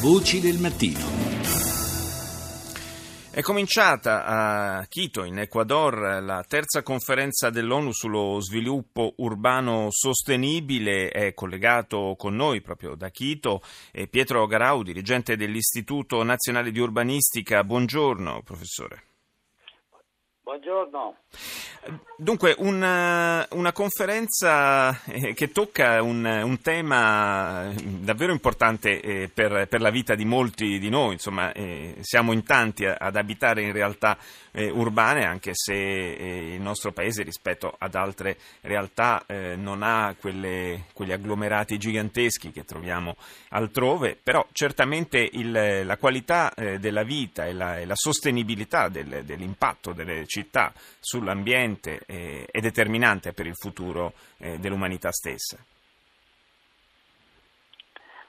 Voci del mattino. È cominciata a Quito, in Ecuador, la terza conferenza dell'ONU sullo sviluppo urbano sostenibile. È collegato con noi proprio da Quito Pietro Garau, dirigente dell'Istituto Nazionale di Urbanistica. Buongiorno, professore. Buongiorno. Dunque, una, una conferenza eh, che tocca un, un, tema davvero importante eh, per, per, la vita di molti di noi, insomma, eh, siamo in tanti ad abitare in realtà urbane, anche se il nostro paese rispetto ad altre realtà non ha quelle, quegli agglomerati giganteschi che troviamo altrove, però certamente il, la qualità della vita e la, e la sostenibilità del, dell'impatto delle città città sull'ambiente eh, è determinante per il futuro eh, dell'umanità stessa.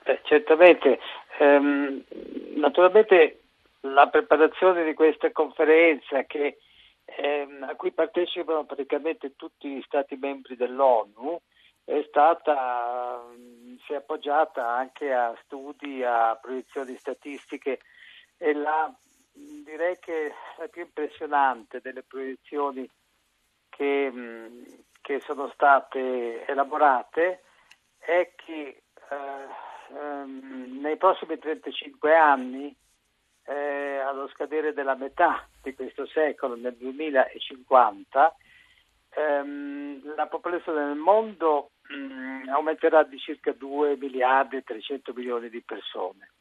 Eh, certamente, ehm, naturalmente la preparazione di questa conferenza che, ehm, a cui partecipano praticamente tutti gli Stati membri dell'ONU è stata, si è appoggiata anche a studi, a proiezioni statistiche e la direi che la più impressionante delle proiezioni che, che sono state elaborate è che eh, ehm, nei prossimi 35 anni, eh, allo scadere della metà di questo secolo, nel 2050, ehm, la popolazione del mondo mh, aumenterà di circa 2 miliardi e 300 milioni di persone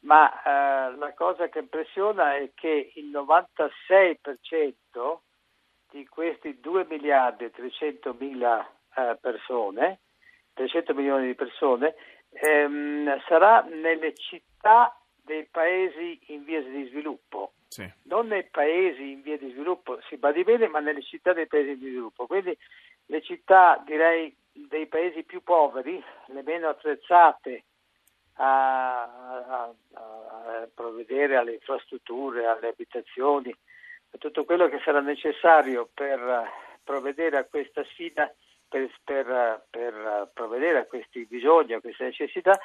ma eh, la cosa che impressiona è che il 96% di questi 2 miliardi e 300 mila eh, persone, 300 milioni di persone, ehm, sarà nelle città dei paesi in via di sviluppo. Sì. Non nei paesi in via di sviluppo, si badi bene, ma nelle città dei paesi in via di sviluppo. Quindi le città, direi, dei paesi più poveri, le meno attrezzate, a, a, a, provvedere alle infrastrutture, alle abitazioni, a tutto quello che sarà necessario per provvedere a questa sfida, per, per, per provvedere a questi bisogni, a queste necessità,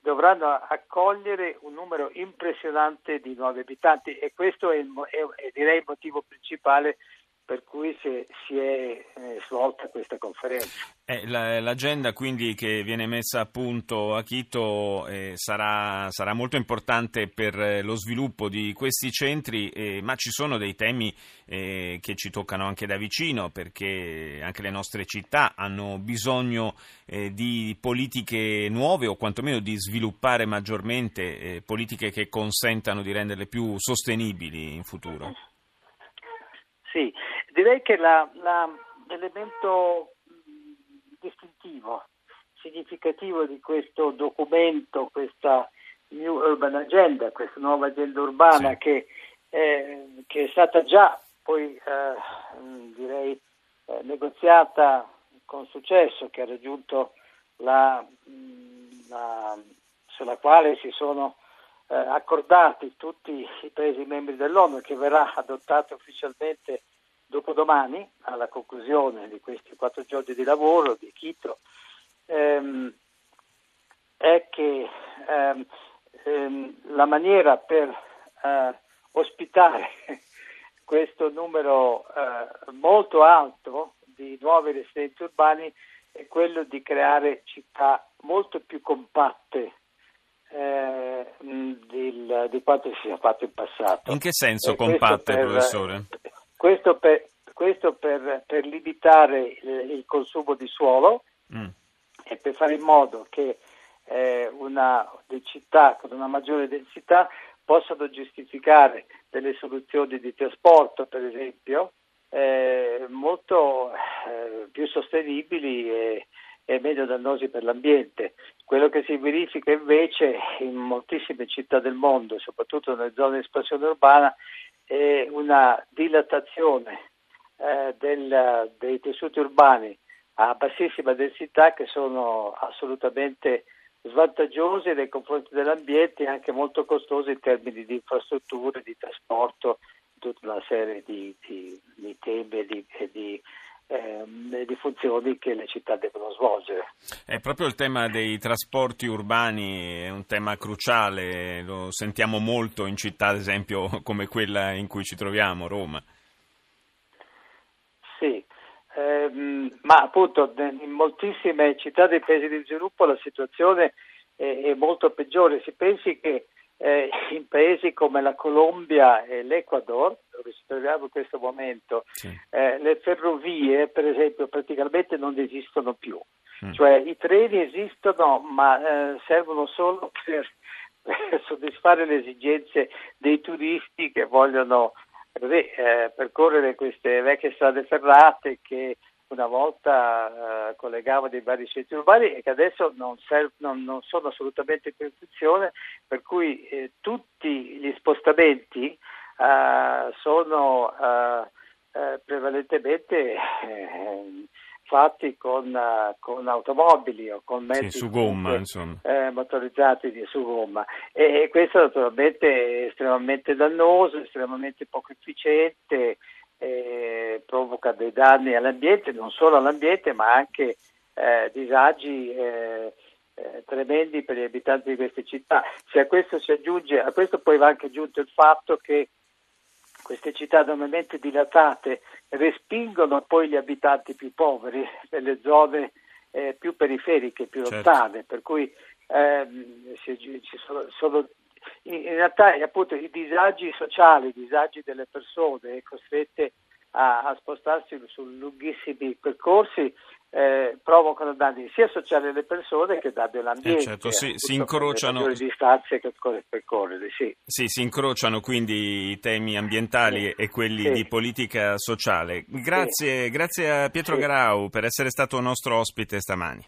dovranno accogliere un numero impressionante di nuovi abitanti. E questo è, è, è direi il motivo principale per cui si, è eh, svolta questa conferenza. Eh, la, l'agenda quindi che viene messa a punto a Quito eh, sarà, sarà, molto importante per eh, lo sviluppo di questi centri, eh, ma ci sono dei temi eh, che ci toccano anche da vicino perché anche le nostre città hanno bisogno di politiche nuove o quantomeno di sviluppare maggiormente politiche che consentano di renderle più sostenibili in futuro. Sì, direi che la, la, l'elemento distintivo, significativo di questo documento, questa New Urban Agenda, questa nuova agenda urbana sì. che, eh, che, è stata già poi eh, direi eh, negoziata con successo, che ha raggiunto la, la sulla quale si sono eh, accordati tutti i Paesi membri dell'ONU e che verrà adottata ufficialmente dopodomani, alla conclusione di questi quattro giorni di lavoro di Quito, ehm, è che ehm, ehm, la maniera per eh, ospitare questo numero eh, molto alto di nuovi residenti urbani è quello di creare città molto più compatte eh, di, di quanto si sia fatto in passato. In che senso compatte, per, professore? Questo per, questo per, per limitare il, il, consumo di suolo mm. e per fare in modo che eh, una, le città con una maggiore densità possano giustificare delle soluzioni di trasporto, per esempio, eh, molto eh, più sostenibili e, e meno dannosi per l'ambiente. Quello che si verifica invece in moltissime città del mondo, soprattutto nelle zone di espansione urbana, e una dilatazione eh, del, dei tessuti urbani a bassissima densità che sono assolutamente svantaggiose nei confronti dell'ambiente e anche molto costose in termini di infrastrutture, di trasporto, tutta una serie di, di, di temi e di, di ehm, di funzioni che le città devono svolgere. È proprio il tema dei trasporti urbani, è un tema cruciale, lo sentiamo molto in città, ad esempio, come quella in cui ci troviamo, Roma. Sì, ehm, ma appunto in moltissime città dei paesi di sviluppo la situazione è, è molto peggiore. Si pensi che eh, in paesi come la Colombia e l'Ecuador, dove ci troviamo in questo momento, sì. eh, le ferrovie, per esempio, praticamente non esistono più. Mm. Cioè i treni esistono, ma eh, servono solo per, per, soddisfare le esigenze dei turisti che vogliono eh, percorrere queste vecchie strade ferrate che una volta eh, collegava dei vari centri urbani e che adesso non, serv- non, non sono assolutamente in funzione, per cui eh, tutti gli spostamenti eh, sono eh, eh, prevalentemente eh, fatti con, con, automobili o con mezzi sì, su gomma, motorizzati di, su gomma e, e questo naturalmente è estremamente dannoso, estremamente poco efficiente eh, provoca dei danni all'ambiente, non solo all'ambiente ma anche eh, disagi eh, eh, tremendi per gli abitanti di queste città. Se a questo si aggiunge, a questo poi va anche aggiunto il fatto che queste città enormemente dilatate respingono poi gli abitanti più poveri nelle zone eh, più periferiche, più certo. lontane, per cui ehm, ci sono, sono in, realtà appunto i disagi sociali, i disagi delle persone costrette a, a spostarsi su lunghissimi percorsi eh, provocano danni sia sociali alle persone che danni all'ambiente. Eh certo, si, si incrociano le distanze che percorrere, sì. sì. si incrociano quindi i temi ambientali sì. e quelli sì. di politica sociale. Grazie, grazie a Pietro Garau per essere stato nostro ospite stamani.